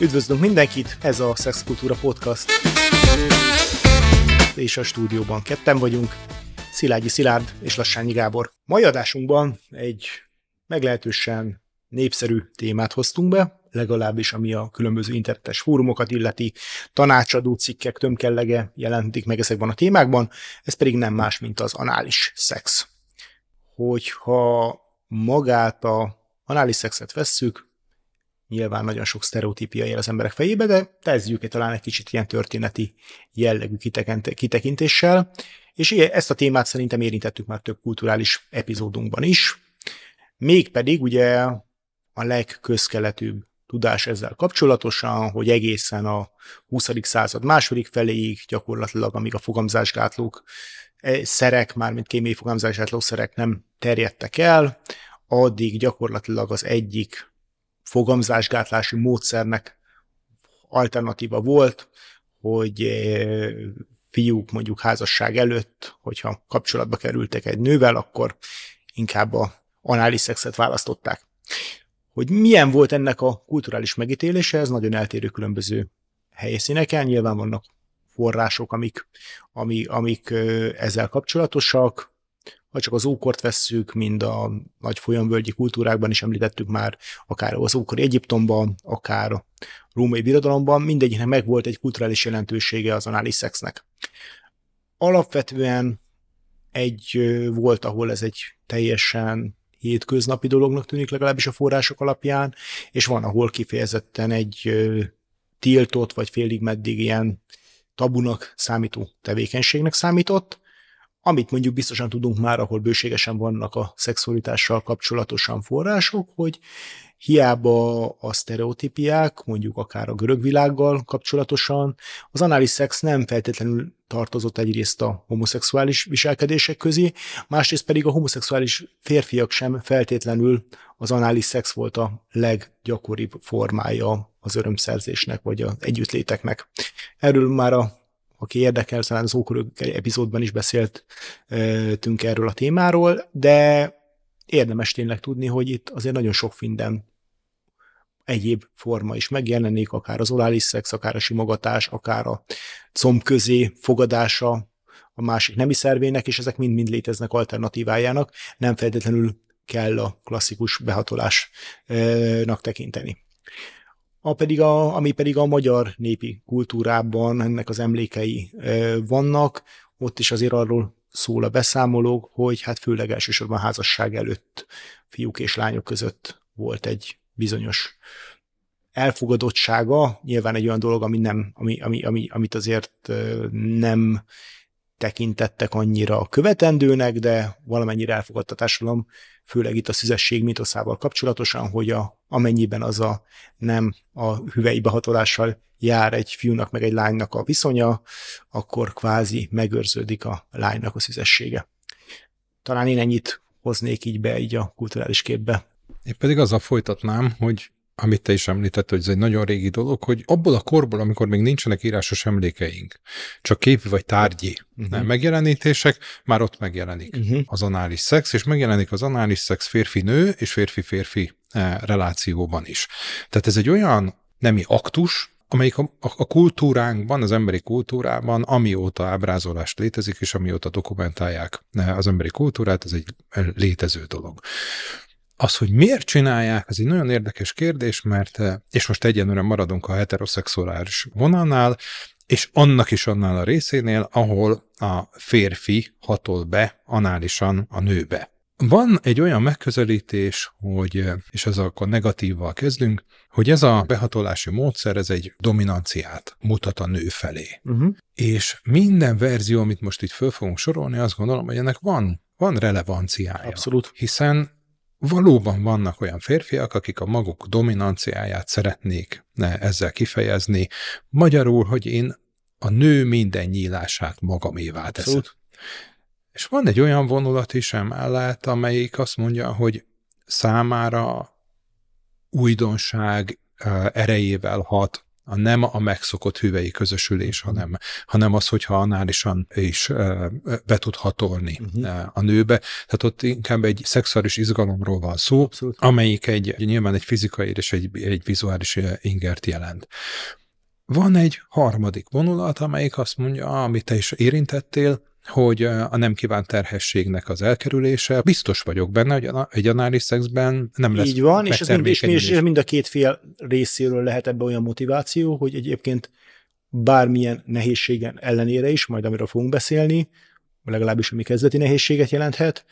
Üdvözlünk mindenkit, ez a Szexkultúra Podcast. És a stúdióban ketten vagyunk, Szilágyi Szilárd és Lassányi Gábor. Mai adásunkban egy meglehetősen népszerű témát hoztunk be, legalábbis ami a különböző internetes fórumokat illeti, tanácsadó cikkek tömkellege jelentik meg ezekben a témákban, ez pedig nem más, mint az anális szex. Hogyha magát a anális szexet vesszük, nyilván nagyon sok sztereotípia él az emberek fejébe, de tezzük talán egy kicsit ilyen történeti jellegű kitekintéssel, és ezt a témát szerintem érintettük már több kulturális epizódunkban is, mégpedig ugye a legközkeletűbb tudás ezzel kapcsolatosan, hogy egészen a 20. század második feléig gyakorlatilag, amíg a fogamzásgátlók e, szerek, mármint kémiai fogamzásgátló szerek nem terjedtek el, addig gyakorlatilag az egyik fogamzásgátlási módszernek alternatíva volt, hogy eh, fiúk mondjuk házasság előtt, hogyha kapcsolatba kerültek egy nővel, akkor inkább a anális szexet választották. Hogy milyen volt ennek a kulturális megítélése, ez nagyon eltérő különböző helyszíneken, nyilván vannak források, amik, amik, amik eh, ezzel kapcsolatosak, ha csak az ókort vesszük, mind a nagy folyamvölgyi kultúrákban is említettük már, akár az ókori Egyiptomban, akár a római birodalomban, mindegyiknek megvolt egy kulturális jelentősége az anális szexnek. Alapvetően egy volt, ahol ez egy teljesen hétköznapi dolognak tűnik legalábbis a források alapján, és van, ahol kifejezetten egy tiltott, vagy félig meddig ilyen tabunak számító tevékenységnek számított, amit mondjuk biztosan tudunk már, ahol bőségesen vannak a szexualitással kapcsolatosan források, hogy hiába a sztereotípiák, mondjuk akár a görög világgal kapcsolatosan, az anális szex nem feltétlenül tartozott egyrészt a homoszexuális viselkedések közé, másrészt pedig a homoszexuális férfiak sem feltétlenül az anális szex volt a leggyakoribb formája az örömszerzésnek, vagy az együttléteknek. Erről már a aki érdekel, talán az ókorú epizódban is beszéltünk erről a témáról, de érdemes tényleg tudni, hogy itt azért nagyon sok minden egyéb forma is megjelenik, akár az orális szex, akár a simogatás, akár a comb közé fogadása a másik nemi szervének, és ezek mind-mind léteznek alternatívájának, nem feltétlenül kell a klasszikus behatolásnak tekinteni a pedig a, ami pedig a magyar népi kultúrában ennek az emlékei vannak, ott is azért arról szól a beszámolók, hogy hát főleg elsősorban házasság előtt fiúk és lányok között volt egy bizonyos elfogadottsága, nyilván egy olyan dolog, ami nem, ami, ami, ami, amit azért nem tekintettek annyira követendőnek, de valamennyire elfogadta a társadalom, főleg itt a szüzesség mitoszával kapcsolatosan, hogy a, amennyiben az a nem a hüvei behatolással jár egy fiúnak meg egy lánynak a viszonya, akkor kvázi megőrződik a lánynak a szüzessége. Talán én ennyit hoznék így be így a kulturális képbe. Én pedig azzal folytatnám, hogy amit te is említett, hogy ez egy nagyon régi dolog, hogy abból a korból, amikor még nincsenek írásos emlékeink, csak képi vagy tárgyi uh-huh. nem, megjelenítések, már ott megjelenik uh-huh. az anális szex, és megjelenik az anális szex férfi-nő és férfi-férfi eh, relációban is. Tehát ez egy olyan nemi aktus, amelyik a, a, kultúránkban, az emberi kultúrában, amióta ábrázolást létezik, és amióta dokumentálják eh, az emberi kultúrát, ez egy létező dolog. Az, hogy miért csinálják, ez egy nagyon érdekes kérdés, mert, eh, és most egyenlően maradunk a heteroszexuális vonalnál, és annak is annál a részénél, ahol a férfi hatol be análisan a nőbe. Van egy olyan megközelítés, hogy, eh, és ez akkor negatívval kezdünk, hogy ez a behatolási módszer, ez egy dominanciát mutat a nő felé. Uh-huh. És minden verzió, amit most itt föl fogunk sorolni, azt gondolom, hogy ennek van, van relevanciája. Abszolút. Hiszen valóban vannak olyan férfiak, akik a maguk dominanciáját szeretnék ezzel kifejezni. Magyarul, hogy én a nő minden nyílását magamévá teszem. És van egy olyan vonulat is emellett, amelyik azt mondja, hogy számára újdonság erejével hat a nem a megszokott hüvei közösülés, hanem, hanem az, hogyha análisan is be tud hatolni uh-huh. a nőbe. Tehát ott inkább egy szexuális izgalomról van szó, Abszolút. amelyik egy nyilván egy fizikai és egy, egy vizuális ingert jelent. Van egy harmadik vonulat, amelyik azt mondja, amit te is érintettél, hogy a nem kívánt terhességnek az elkerülése. Biztos vagyok benne, hogy egy anális szexben nem lesz Így van, és ez mind, és, és mind a két fél részéről lehet ebbe olyan motiváció, hogy egyébként bármilyen nehézségen ellenére is, majd amiről fogunk beszélni, legalábbis ami kezdeti nehézséget jelenthet,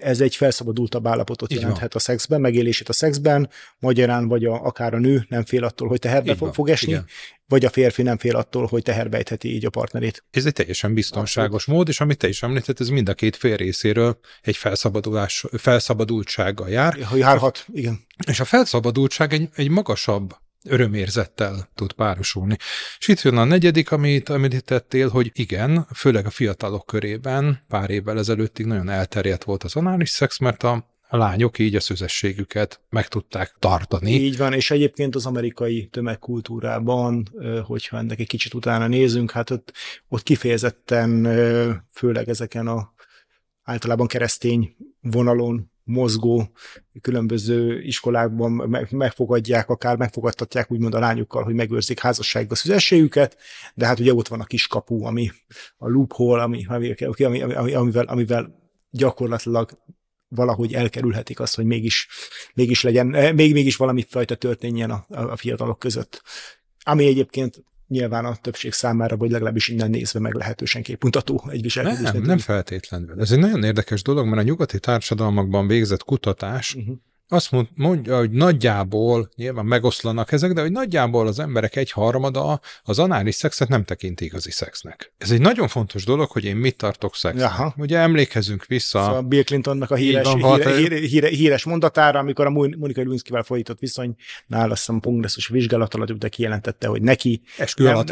ez egy felszabadultabb állapotot Így jelenthet van. a szexben, megélését a szexben, magyarán vagy a, akár a nő nem fél attól, hogy teherbe fog, fog esni, Igen. vagy a férfi nem fél attól, hogy teherbejtheti így a partnerét. Ez egy teljesen biztonságos Abszolút. mód, és amit te is említett, ez mind a két fél részéről egy felszabadulás, felszabadultsággal jár. Hogy járhat, igen. És a felszabadultság egy, egy magasabb örömérzettel tud párosulni. És itt jön a negyedik, amit említettél, hogy igen, főleg a fiatalok körében pár évvel ezelőttig nagyon elterjedt volt az anális szex, mert a a lányok így a szüzességüket meg tudták tartani. Így van, és egyébként az amerikai tömegkultúrában, hogyha ennek egy kicsit utána nézünk, hát ott, ott kifejezetten, főleg ezeken a általában keresztény vonalon mozgó különböző iskolákban megfogadják, akár megfogadtatják úgymond a lányukkal, hogy megőrzik házasságba szüzességüket, de hát ugye ott van a kiskapu, ami a loophole, ami, ami, ami, ami, amivel, amivel gyakorlatilag valahogy elkerülhetik azt, hogy mégis, mégis legyen, még, mégis valami fajta történjen a, a fiatalok között. Ami egyébként nyilván a többség számára, vagy legalábbis innen nézve meglehetősen képmutató egy viselkedés. Nem, nem feltétlenül. Ez egy nagyon érdekes dolog, mert a nyugati társadalmakban végzett kutatás uh-huh azt mondja, hogy nagyjából, nyilván megoszlanak ezek, de hogy nagyjából az emberek egy harmada az anális szexet nem tekinti igazi szexnek. Ez egy nagyon fontos dolog, hogy én mit tartok szexnek. Aha. Ugye emlékezünk vissza. Szóval Bill Clintonnak a híres, van, híre, híre, híre, híres mondatára, amikor a Monika Lewinsky-vel folytatott viszony, nála azt hiszem kongresszus vizsgálat alatt de kijelentette, hogy neki eskü alatt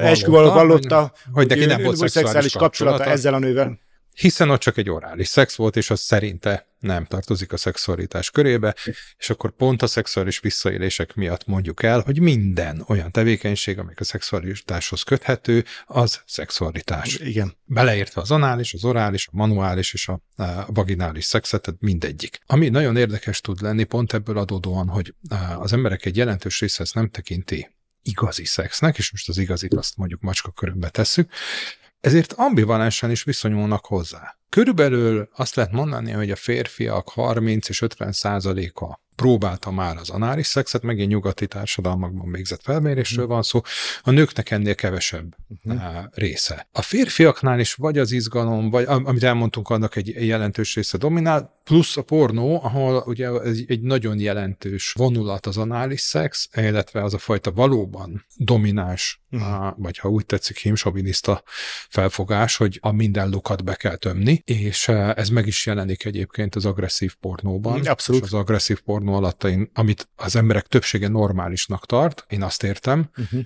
vallotta, hogy, hogy, neki nem volt szexuális kapcsolata, kapcsolata ezzel a nővel hiszen ott csak egy orális szex volt, és az szerinte nem tartozik a szexualitás körébe, és akkor pont a szexuális visszaélések miatt mondjuk el, hogy minden olyan tevékenység, amik a szexualitáshoz köthető, az szexualitás. Igen. Beleértve az anális, az orális, a manuális és a, a vaginális szexet, tehát mindegyik. Ami nagyon érdekes tud lenni, pont ebből adódóan, hogy az emberek egy jelentős része ezt nem tekinti igazi szexnek, és most az igazit azt mondjuk macska körökbe tesszük, ezért ambivalensen is viszonyulnak hozzá. Körülbelül azt lehet mondani, hogy a férfiak 30 és 50 százaléka próbálta már az anális szexet, megint nyugati társadalmakban végzett felmérésről van szó, a nőknek ennél kevesebb uh-huh. része. A férfiaknál is vagy az izgalom, vagy amit elmondtunk, annak egy jelentős része dominál, plusz a pornó, ahol ugye egy, egy nagyon jelentős vonulat az anális szex, illetve az a fajta valóban domináns, uh-huh. vagy ha úgy tetszik, himsoviniszta felfogás, hogy a minden lukat be kell tömni, és ez meg is jelenik egyébként az agresszív pornóban. Abszolút. És az agresszív pornó alatt, én, amit az emberek többsége normálisnak tart, én azt értem, uh-huh.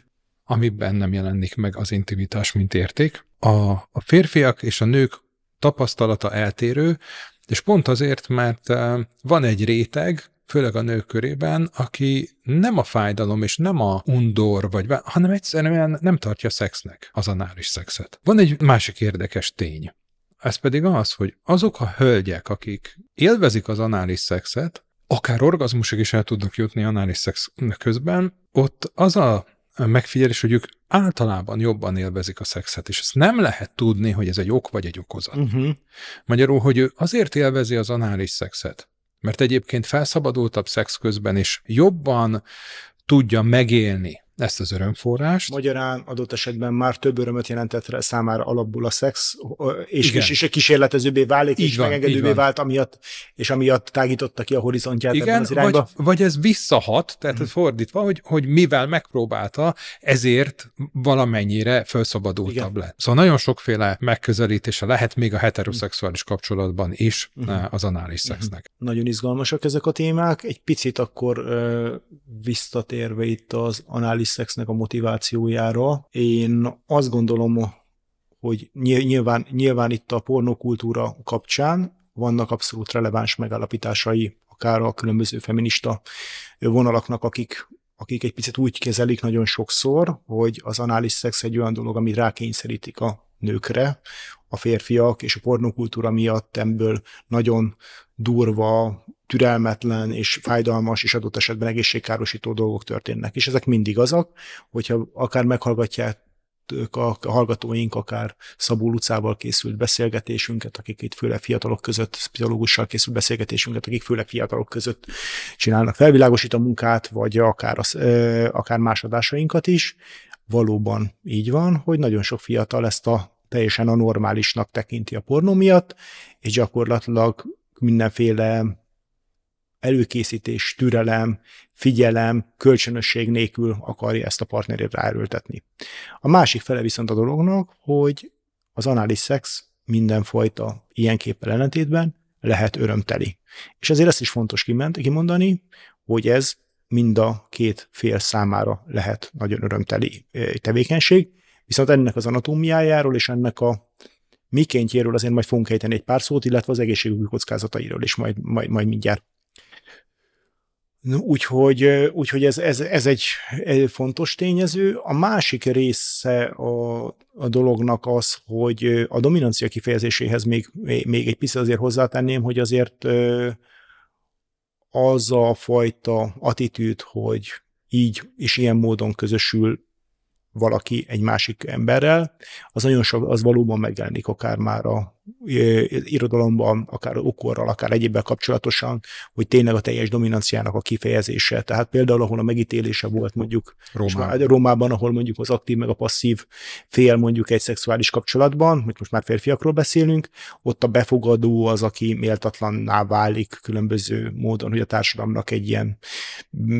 amiben nem jelenik meg az intimitás, mint érték. A, a férfiak és a nők tapasztalata eltérő, és pont azért, mert van egy réteg, főleg a nők körében, aki nem a fájdalom és nem a undor, vagy, hanem egyszerűen nem tartja szexnek az anális szexet. Van egy másik érdekes tény. Ez pedig az, hogy azok a hölgyek, akik élvezik az anális szexet, akár orgazmusig is el tudnak jutni anális szex közben, ott az a megfigyelés, hogy ők általában jobban élvezik a szexet, és ezt nem lehet tudni, hogy ez egy ok vagy egy okozat. Uh-huh. Magyarul, hogy ő azért élvezi az anális szexet, mert egyébként felszabadultabb szex közben is jobban tudja megélni ezt az örömforrást. Magyarán adott esetben már több örömöt jelentett rá számára alapból a szex, és, és, és kísérletezőbbé válik, így és van, megengedővé vált, amiatt, és amiatt tágította ki a horizontját Igen, ebben az irányba. Vagy, vagy ez visszahat, tehát hmm. fordítva, hogy, hogy mivel megpróbálta, ezért valamennyire felszabadultabb Igen. lett. Szóval nagyon sokféle megközelítése lehet még a heteroszexuális kapcsolatban is hmm. az anális hmm. szexnek. Nagyon izgalmasak ezek a témák. Egy picit akkor visszatérve itt az anális orális szexnek a motivációjára. Én azt gondolom, hogy nyilván, nyilván itt a pornokultúra kapcsán vannak abszolút releváns megállapításai, akár a különböző feminista vonalaknak, akik akik egy picit úgy kezelik nagyon sokszor, hogy az anális szex egy olyan dolog, amit rákényszerítik a nőkre, a férfiak, és a pornokultúra miatt ebből nagyon durva, türelmetlen és fájdalmas és adott esetben egészségkárosító dolgok történnek. És ezek mind igazak, hogyha akár meghallgatják a hallgatóink akár Szabó Lucával készült beszélgetésünket, akik itt főleg fiatalok között, pszichológussal készült beszélgetésünket, akik főleg fiatalok között csinálnak felvilágosító munkát, vagy akár, az, akár más adásainkat is. Valóban így van, hogy nagyon sok fiatal ezt a teljesen anormálisnak tekinti a pornó miatt, és gyakorlatilag mindenféle előkészítés, türelem, figyelem, kölcsönösség nélkül akarja ezt a partnerét ráerőltetni. A másik fele viszont a dolognak, hogy az anális szex mindenfajta ilyenképpel ellentétben lehet örömteli. És ezért ezt is fontos kimondani, hogy ez mind a két fél számára lehet nagyon örömteli tevékenység, viszont ennek az anatómiájáról és ennek a mikéntjéről azért majd fogunk ejteni egy pár szót, illetve az egészségügyi kockázatairól is majd, majd, majd mindjárt. Úgyhogy, úgyhogy ez, ez, ez egy, fontos tényező. A másik része a, a dolognak az, hogy a dominancia kifejezéséhez még, még egy picit azért hozzátenném, hogy azért az a fajta attitűd, hogy így és ilyen módon közösül valaki egy másik emberrel, az nagyon sok, az valóban megjelenik akár már a irodalomban, akár okorral, akár egyébben kapcsolatosan, hogy tényleg a teljes dominanciának a kifejezése. Tehát például, ahol a megítélése volt mondjuk Rómában, Rómában ahol mondjuk az aktív meg a passzív fél mondjuk egy szexuális kapcsolatban, hogy most már férfiakról beszélünk, ott a befogadó az, aki méltatlanná válik különböző módon, hogy a társadalomnak egy ilyen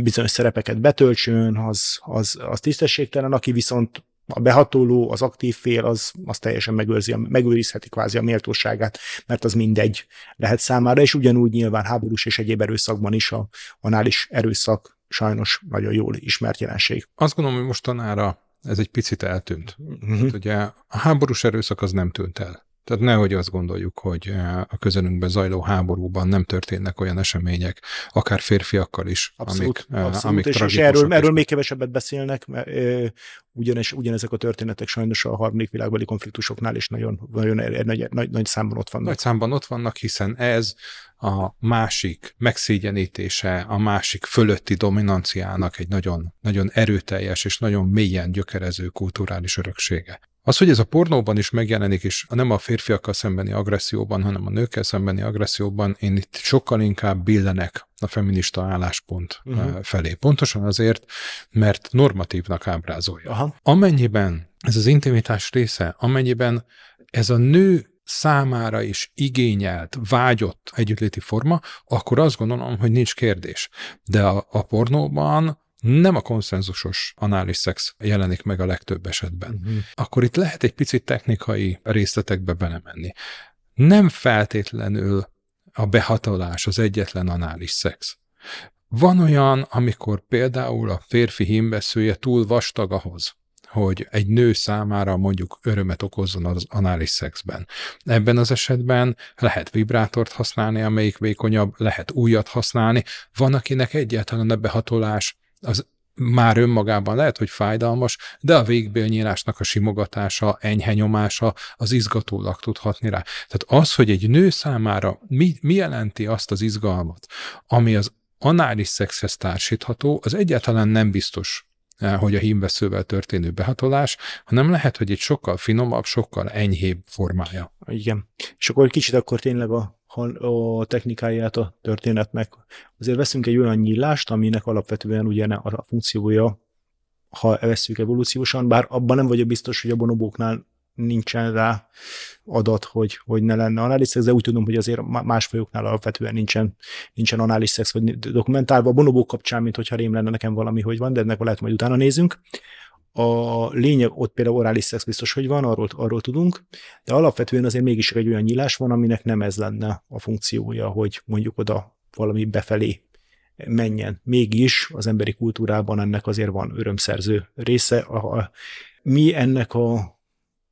bizonyos szerepeket betöltsön, az, az, az tisztességtelen, aki viszont a behatoló, az aktív fél, az, az teljesen megőrzi, megőrizheti kvázi a méltóságát, mert az mindegy lehet számára, és ugyanúgy nyilván háborús és egyéb erőszakban is a anális erőszak sajnos nagyon jól ismert jelenség. Azt gondolom, hogy mostanára ez egy picit eltűnt. Uh-huh. Hát ugye a háborús erőszak az nem tűnt el. Tehát nehogy azt gondoljuk, hogy eh, a közelünkben zajló háborúban nem történnek olyan események, akár férfiakkal is, abszolút, amik, eh, abszolút. amik és, és erről, erről még kevesebbet beszélnek, mert eh, ugyanis, ugyanezek a történetek sajnos a harmadik világbeli konfliktusoknál is nagyon, nagyon nagy, nagy, nagy számban ott vannak. Nagy számban ott vannak, hiszen ez a másik megszégyenítése, a másik fölötti dominanciának egy nagyon, nagyon erőteljes és nagyon mélyen gyökerező kulturális öröksége. Az, hogy ez a pornóban is megjelenik, és nem a férfiakkal szembeni agresszióban, hanem a nőkkel szembeni agresszióban, én itt sokkal inkább billenek a feminista álláspont uh-huh. felé. Pontosan azért, mert normatívnak ábrázolja. Aha. Amennyiben ez az intimitás része, amennyiben ez a nő számára is igényelt, vágyott együttléti forma, akkor azt gondolom, hogy nincs kérdés. De a, a pornóban nem a konszenzusos anális szex jelenik meg a legtöbb esetben. Uh-huh. Akkor itt lehet egy picit technikai részletekbe belemenni. Nem feltétlenül a behatolás az egyetlen anális szex. Van olyan, amikor például a férfi hímbeszője túl vastag ahhoz, hogy egy nő számára mondjuk örömet okozzon az anális szexben. Ebben az esetben lehet vibrátort használni, amelyik vékonyabb, lehet újat használni. Van, akinek egyáltalán a behatolás az már önmagában lehet, hogy fájdalmas, de a végbélnyílásnak a simogatása, enyhe nyomása az izgatólag tudhatni rá. Tehát az, hogy egy nő számára mi, mi jelenti azt az izgalmat, ami az anális szexhez társítható, az egyáltalán nem biztos, eh, hogy a hímveszővel történő behatolás, hanem lehet, hogy egy sokkal finomabb, sokkal enyhébb formája. Igen. És akkor kicsit akkor tényleg a a technikáját a történetnek. Azért veszünk egy olyan nyílást, aminek alapvetően ugye a funkciója, ha veszük evolúciósan, bár abban nem vagyok biztos, hogy a bonobóknál nincsen rá adat, hogy, hogy ne lenne análiszex, de úgy tudom, hogy azért más fajoknál alapvetően nincsen, nincsen análiszex vagy dokumentálva. A bonobók kapcsán, mint hogyha rém lenne nekem valami, hogy van, de ennek lehet majd utána nézünk. A lényeg ott például orális szex biztos, hogy van, arról, arról tudunk, de alapvetően azért mégis egy olyan nyílás van, aminek nem ez lenne a funkciója, hogy mondjuk oda valami befelé menjen. Mégis az emberi kultúrában ennek azért van örömszerző része. A, a, mi ennek a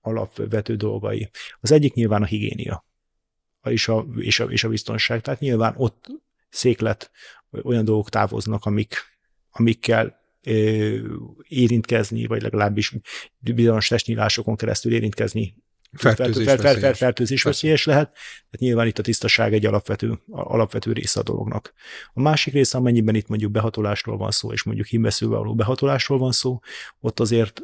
alapvető dolgai? Az egyik nyilván a higiénia és a, és a, és a biztonság. Tehát nyilván ott széklet olyan dolgok távoznak, amik, amikkel érintkezni, vagy legalábbis bizonyos testnyílásokon keresztül érintkezni Fertőzés, fer, fer, fer, fertőzés veszélyes lehet. Tehát nyilván itt a tisztaság egy alapvető, alapvető része a dolognak. A másik része, amennyiben itt mondjuk behatolásról van szó, és mondjuk hímveszővel való behatolásról van szó, ott azért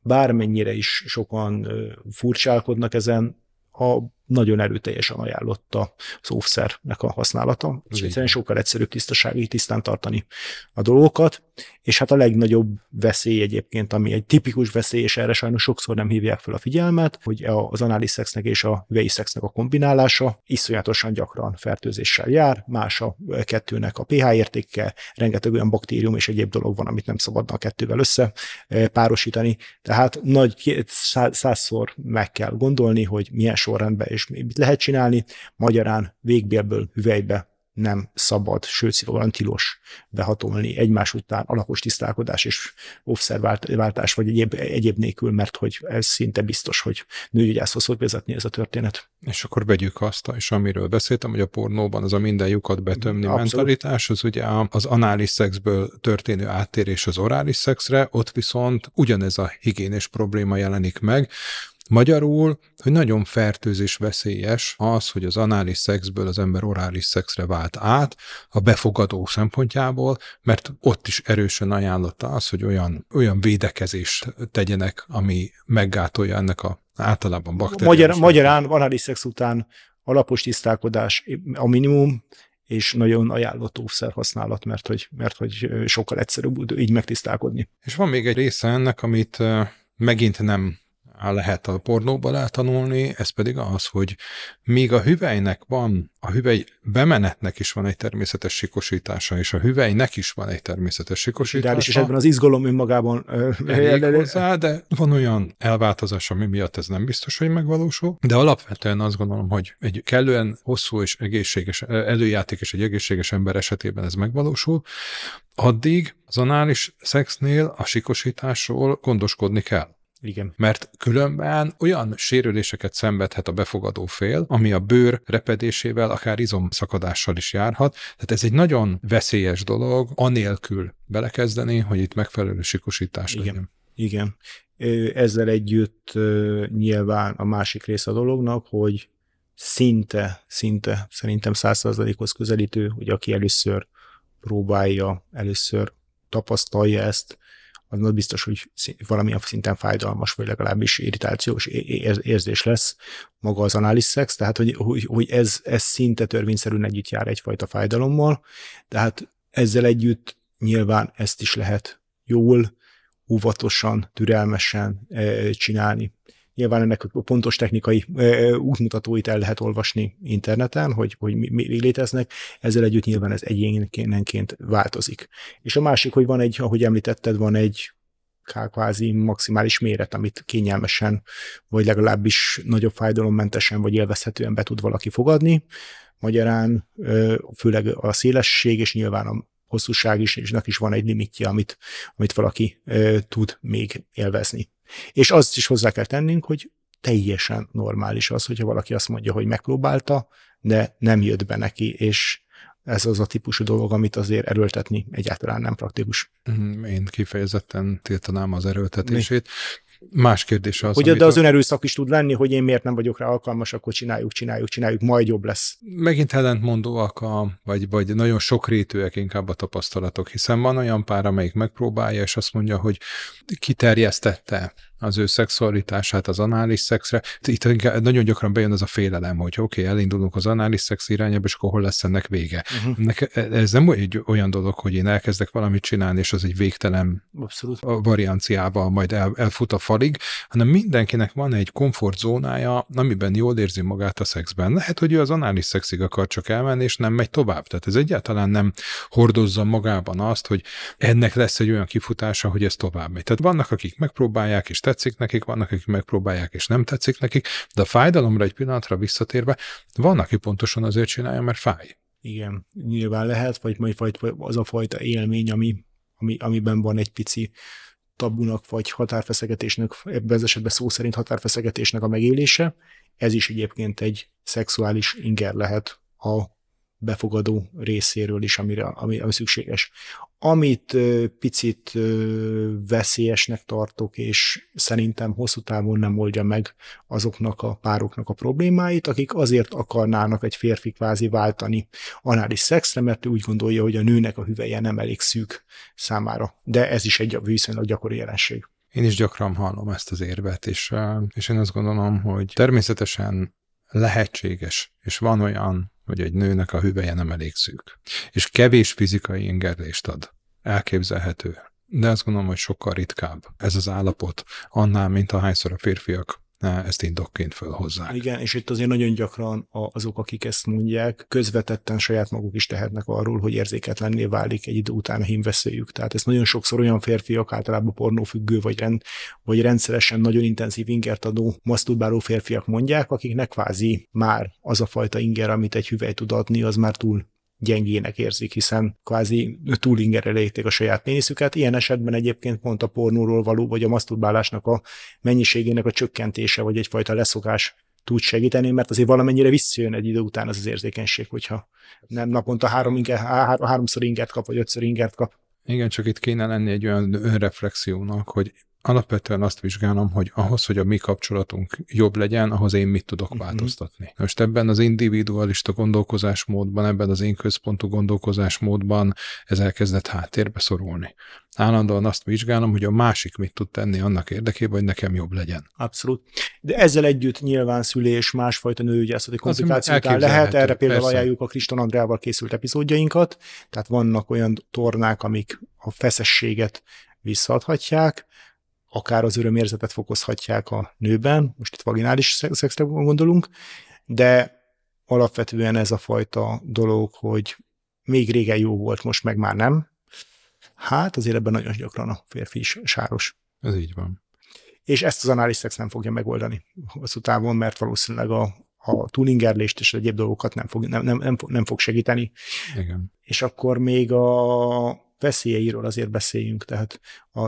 bármennyire is sokan furcsálkodnak ezen, a nagyon erőteljesen ajánlott a szószernek a használata, és egyszerűen sokkal egyszerűbb tisztasági, tisztán tartani a dolgokat, és hát a legnagyobb veszély egyébként, ami egy tipikus veszély, és erre sajnos sokszor nem hívják fel a figyelmet, hogy az anális szexnek és a vei szexnek a kombinálása iszonyatosan gyakran fertőzéssel jár, más a kettőnek a pH értéke, rengeteg olyan baktérium és egyéb dolog van, amit nem szabadna a kettővel össze eh, párosítani, tehát nagy százszor meg kell gondolni, hogy milyen sorrendben és mit lehet csinálni, magyarán végbélből hüvelybe nem szabad, sőt szigorúan tilos behatolni egymás után alapos tisztálkodás és offszerváltás vagy egyéb, egyéb nélkül, mert hogy ez szinte biztos, hogy nőgyógyászhoz fog vezetni ez a történet. És akkor vegyük azt, és amiről beszéltem, hogy a pornóban az a minden lyukat betömni Abszolút. mentalitás, az ugye az anális szexből történő áttérés az orális szexre, ott viszont ugyanez a higiénés probléma jelenik meg, Magyarul, hogy nagyon fertőzés veszélyes az, hogy az anális szexből az ember orális szexre vált át a befogadó szempontjából, mert ott is erősen ajánlotta az, hogy olyan, olyan védekezést tegyenek, ami meggátolja ennek a általában bakteriális. Magyar, magyarán anális szex után alapos tisztálkodás a minimum, és nagyon ajánlott óvszer használat, mert hogy, mert hogy sokkal egyszerűbb így megtisztálkodni. És van még egy része ennek, amit megint nem lehet a pornóba letanulni, ez pedig az, hogy míg a hüvelynek van, a hüvely bemenetnek is van egy természetes sikosítása, és a hüvelynek is van egy természetes sikosítása. És ebben az izgalom önmagában elég hozzá, de van olyan elváltozás, ami miatt ez nem biztos, hogy megvalósul, de alapvetően azt gondolom, hogy egy kellően hosszú és egészséges előjáték és egy egészséges ember esetében ez megvalósul, addig az anális szexnél a sikosításról gondoskodni kell. Igen. Mert különben olyan sérüléseket szenvedhet a befogadó fél, ami a bőr repedésével, akár izomszakadással is járhat. Tehát ez egy nagyon veszélyes dolog, anélkül belekezdeni, hogy itt megfelelő sikosítás Igen. legyen. Igen. Ezzel együtt nyilván a másik része a dolognak, hogy szinte, szinte szerintem százszerzalékhoz közelítő, hogy aki először próbálja, először tapasztalja ezt, az az biztos, hogy valamilyen szinten fájdalmas, vagy legalábbis irritációs érzés lesz maga az anális szex, tehát hogy, hogy, hogy ez, ez szinte törvényszerűen együtt jár egyfajta fájdalommal, tehát ezzel együtt nyilván ezt is lehet jól, óvatosan, türelmesen e, csinálni. Nyilván ennek a pontos technikai útmutatóit el lehet olvasni interneten, hogy, hogy mi, mi léteznek, ezzel együtt nyilván ez egyénként változik. És a másik, hogy van egy, ahogy említetted, van egy kvázi maximális méret, amit kényelmesen, vagy legalábbis nagyobb fájdalommentesen, vagy élvezhetően be tud valaki fogadni. Magyarán főleg a szélesség, és nyilván a hosszúság is, és is van egy limitje, amit, amit valaki tud még élvezni. És azt is hozzá kell tennünk, hogy teljesen normális az, hogyha valaki azt mondja, hogy megpróbálta, de nem jött be neki, és ez az a típusú dolog, amit azért erőltetni egyáltalán nem praktikus. Mhm, én kifejezetten tiltanám az erőltetését. Mi? Más kérdés az. Ugye, de az önerőszak is tud lenni, hogy én miért nem vagyok rá alkalmas, akkor csináljuk, csináljuk, csináljuk, majd jobb lesz. Megint ellentmondóak, a, vagy, vagy nagyon sokrétűek inkább a tapasztalatok, hiszen van olyan pár, amelyik megpróbálja, és azt mondja, hogy kiterjesztette az ő szexualitását az anális szexre. Itt nagyon gyakran bejön az a félelem, hogy oké, okay, elindulunk az anális szex irányába, és akkor hol lesz ennek vége. Uh-huh. Ennek, ez nem egy olyan dolog, hogy én elkezdek valamit csinálni, és az egy végtelen Abszolút. varianciával majd el, elfut a falig, hanem mindenkinek van egy komfortzónája, amiben jól érzi magát a szexben. Lehet, hogy ő az anális szexig akar csak elmenni, és nem megy tovább. Tehát ez egyáltalán nem hordozza magában azt, hogy ennek lesz egy olyan kifutása, hogy ez tovább megy. Tehát vannak, akik megpróbálják, és tetszik nekik, vannak, akik megpróbálják, és nem tetszik nekik, de a fájdalomra egy pillanatra visszatérve, van, aki pontosan azért csinálja, mert fáj. Igen, nyilván lehet, vagy majd vagy az a fajta élmény, ami, ami, amiben van egy pici tabunak, vagy határfeszegetésnek, ebben az esetben szó szerint határfeszegetésnek a megélése. Ez is egyébként egy szexuális inger lehet a befogadó részéről is, amire, ami, ami szükséges. Amit picit veszélyesnek tartok, és szerintem hosszú távon nem oldja meg azoknak a pároknak a problémáit, akik azért akarnának egy férfi kvázi váltani anális szexre, mert úgy gondolja, hogy a nőnek a hüvelye nem elég szűk számára. De ez is egy viszonylag gyakori jelenség. Én is gyakran hallom ezt az érvet, és, és én azt gondolom, hogy természetesen lehetséges, és van olyan, hogy egy nőnek a hüvelye nem elég szűk, és kevés fizikai ingerlést ad. Elképzelhető. De azt gondolom, hogy sokkal ritkább ez az állapot annál, mint ahányszor a férfiak ezt indokként fölhozzák. Igen, és itt azért nagyon gyakran azok, akik ezt mondják, közvetetten saját maguk is tehetnek arról, hogy érzéketlenné válik egy idő után a hímveszélyük. Tehát ez nagyon sokszor olyan férfiak, általában pornófüggő, vagy, rend, vagy rendszeresen nagyon intenzív ingert adó, maszturbáló férfiak mondják, akiknek kvázi már az a fajta inger, amit egy hüvely tud adni, az már túl gyengének érzik, hiszen kvázi túlingerelejéték a saját péniszüket. Ilyen esetben egyébként pont a pornóról való, vagy a maszturbálásnak a mennyiségének a csökkentése, vagy egyfajta leszokás tud segíteni, mert azért valamennyire visszajön egy idő után az az érzékenység, hogyha nem naponta három inger, há, háromszor ingert kap, vagy ötször ingert kap. Igen, csak itt kéne lenni egy olyan önreflexiónak, hogy alapvetően azt vizsgálom, hogy ahhoz, hogy a mi kapcsolatunk jobb legyen, ahhoz én mit tudok uh-huh. változtatni. Most ebben az individualista gondolkozásmódban, ebben az én központú gondolkozásmódban ez elkezdett háttérbe szorulni. Állandóan azt vizsgálom, hogy a másik mit tud tenni annak érdekében, hogy nekem jobb legyen. Abszolút. De ezzel együtt nyilván szülés, másfajta nőügyászati komplikációk lehet. Erre például persze. ajánljuk a Kriston Andrával készült epizódjainkat. Tehát vannak olyan tornák, amik a feszességet visszaadhatják, akár az örömérzetet fokozhatják a nőben, most itt vaginális szexre gondolunk, de alapvetően ez a fajta dolog, hogy még régen jó volt, most meg már nem. Hát azért ebben nagyon gyakran a férfi is sáros. Ez így van. És ezt az anális szex nem fogja megoldani hosszú távon, mert valószínűleg a, a tuningerlést és egyéb dolgokat nem fog, nem, nem, nem, nem fog segíteni. Igen. És akkor még a veszélyeiről azért beszéljünk, tehát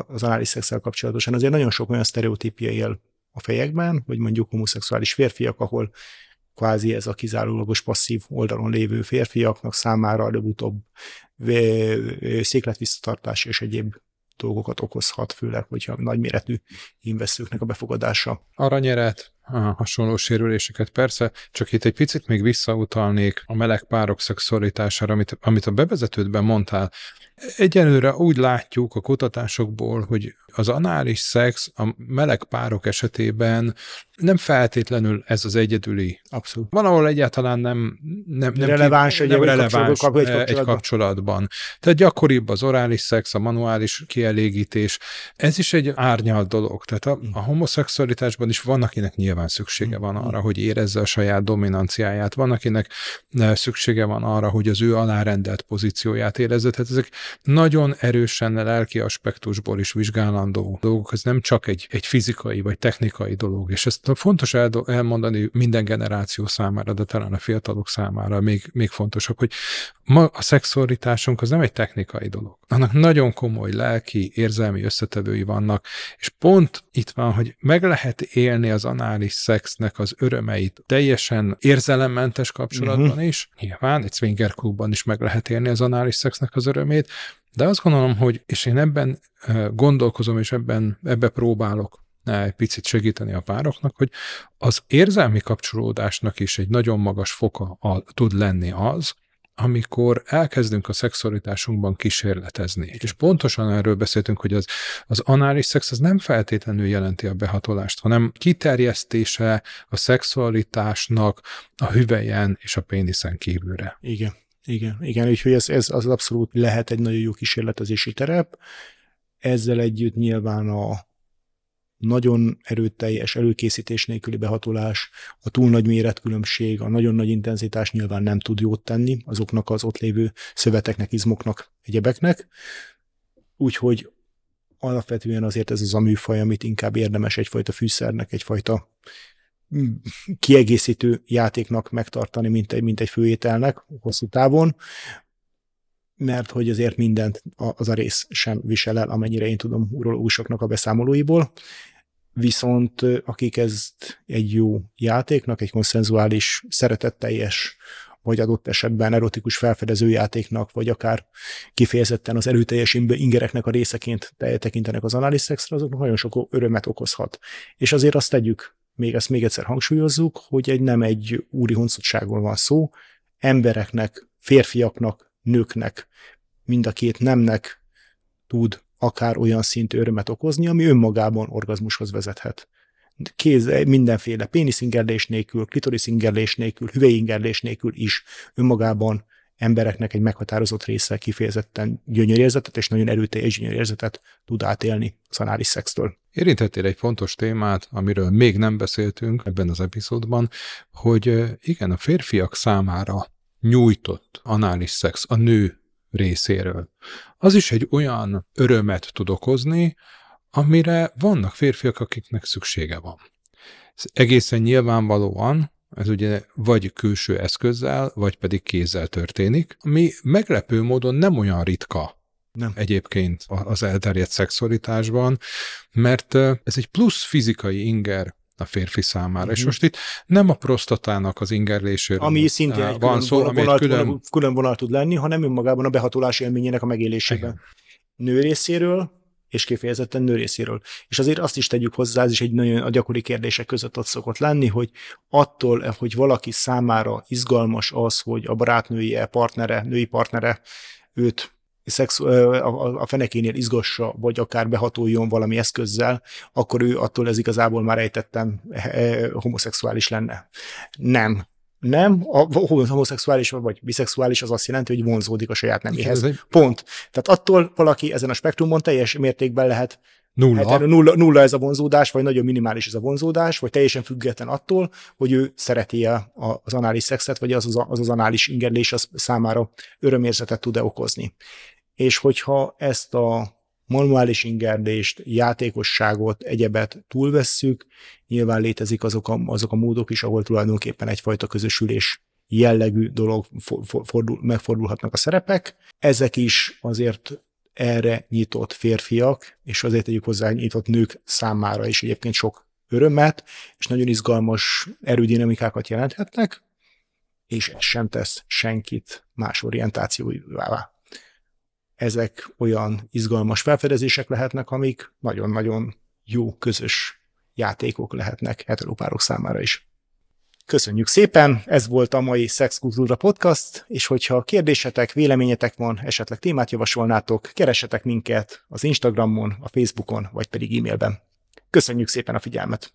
az anális szexel kapcsolatosan azért nagyon sok olyan sztereotípia él a fejekben, hogy mondjuk homoszexuális férfiak, ahol kvázi ez a kizárólagos passzív oldalon lévő férfiaknak számára előbb-utóbb székletvisszatartás és egyéb dolgokat okozhat, főleg, hogyha nagyméretű invesztőknek a befogadása. Aranyeret, hasonló sérüléseket. Persze, csak itt egy picit még visszautalnék a meleg párok szexualitására, amit, amit a bevezetődben mondtál. Egyelőre úgy látjuk a kutatásokból, hogy az anális szex a meleg párok esetében nem feltétlenül ez az egyedüli. Abszolút. Van, ahol egyáltalán nem, nem, nem releváns, nem, nem releváns kap, egy, kapcsolatban. egy kapcsolatban. Tehát gyakoribb az orális szex, a manuális kielégítés. Ez is egy árnyalt dolog. Tehát a, a homoszexualitásban is van, akinek nyilván szüksége van arra, hogy érezze a saját dominanciáját. Van, akinek szüksége van arra, hogy az ő alárendelt pozícióját érezze. Tehát ezek nagyon erősen lelki aspektusból is vizsgálandó dolgok. Ez nem csak egy, egy fizikai vagy technikai dolog. És ezt fontos elmondani minden generáció számára, de talán a fiatalok számára még, még fontosabb, hogy ma a szexualitásunk az nem egy technikai dolog. Annak nagyon komoly lelki, érzelmi összetevői vannak, és pont itt van, hogy meg lehet élni az anális szexnek az örömeit teljesen érzelemmentes kapcsolatban uh-huh. is. Nyilván egy swinger klubban is meg lehet élni az anális szexnek az örömét, de azt gondolom, hogy, és én ebben gondolkozom, és ebben, ebbe próbálok egy picit segíteni a pároknak, hogy az érzelmi kapcsolódásnak is egy nagyon magas foka a, tud lenni az, amikor elkezdünk a szexualitásunkban kísérletezni. És pontosan erről beszéltünk, hogy az, az anális szex az nem feltétlenül jelenti a behatolást, hanem kiterjesztése a szexualitásnak a hüvelyen és a péniszen kívülre. Igen. Igen, igen, úgyhogy ez, ez az abszolút lehet egy nagyon jó kísérletezési terep. Ezzel együtt nyilván a, nagyon erőteljes előkészítés nélküli behatolás, a túl nagy méretkülönbség, a nagyon nagy intenzitás nyilván nem tud jót tenni azoknak az ott lévő szöveteknek, izmoknak, egyebeknek. Úgyhogy alapvetően azért ez az a műfaj, amit inkább érdemes egyfajta fűszernek, egyfajta kiegészítő játéknak megtartani, mint egy, mint egy főételnek hosszú távon, mert hogy azért mindent az a rész sem visel el, amennyire én tudom urológusoknak a beszámolóiból viszont akik ezt egy jó játéknak, egy konszenzuális, szeretetteljes, vagy adott esetben erotikus felfedezőjátéknak, vagy akár kifejezetten az erőteljes ingereknek a részeként tekintenek az anális szexre, azok nagyon sok örömet okozhat. És azért azt tegyük, még ezt még egyszer hangsúlyozzuk, hogy egy nem egy úri honszotságról van szó, embereknek, férfiaknak, nőknek, mind a két nemnek tud akár olyan szintű örömet okozni, ami önmagában orgazmushoz vezethet. Kéz, mindenféle péniszingerlés nélkül, klitorisingerlés nélkül, hüvelyingerlés nélkül is önmagában embereknek egy meghatározott része kifejezetten gyönyörérzetet és nagyon erőteljes gyönyörérzetet tud átélni az anális szextől. Érintettél egy fontos témát, amiről még nem beszéltünk ebben az epizódban, hogy igen, a férfiak számára nyújtott anális szex a nő részéről. Az is egy olyan örömet tud okozni, amire vannak férfiak, akiknek szüksége van. Ez egészen nyilvánvalóan, ez ugye vagy külső eszközzel, vagy pedig kézzel történik, ami meglepő módon nem olyan ritka nem. egyébként az elterjedt szexualitásban, mert ez egy plusz fizikai inger a férfi számára. Uh-huh. És mhm. most itt nem a prostatának az ingerléséről ami szintén egy van szó, ami vonal, külön... külön vonal tud lenni, hanem önmagában a behatolás élményének a megélésében. Igen. Nő részéről és kifejezetten nő részéről. És azért azt is tegyük hozzá, ez is egy nagyon a gyakori kérdések között ott szokott lenni, hogy attól, hogy valaki számára izgalmas az, hogy a barátnője, partnere, női partnere őt szex, a fenekénél izgassa, vagy akár behatoljon valami eszközzel, akkor ő attól ez igazából már ejtettem homoszexuális lenne. Nem nem, a homoszexuális vagy biszexuális az azt jelenti, hogy vonzódik a saját neméhez. Egy... Pont. Tehát attól valaki ezen a spektrumon teljes mértékben lehet Nulla. Hát, nulla. Nulla ez a vonzódás, vagy nagyon minimális ez a vonzódás, vagy teljesen független attól, hogy ő szereti -e az anális szexet, vagy az az, az, az anális ingerlés az számára örömérzetet tud-e okozni. És hogyha ezt a manuális ingerdést, játékosságot, egyebet túlvesszük, nyilván létezik azok a, azok a módok is, ahol tulajdonképpen egyfajta közösülés jellegű dolog fordul, megfordulhatnak a szerepek. Ezek is azért erre nyitott férfiak, és azért tegyük hozzá nyitott nők számára is egyébként sok örömet, és nagyon izgalmas erődinamikákat jelenthetnek, és ez sem tesz senkit más orientációivá ezek olyan izgalmas felfedezések lehetnek, amik nagyon-nagyon jó közös játékok lehetnek heteropárok számára is. Köszönjük szépen, ez volt a mai Szexkultúra Podcast, és hogyha kérdésetek, véleményetek van, esetleg témát javasolnátok, keressetek minket az Instagramon, a Facebookon, vagy pedig e-mailben. Köszönjük szépen a figyelmet!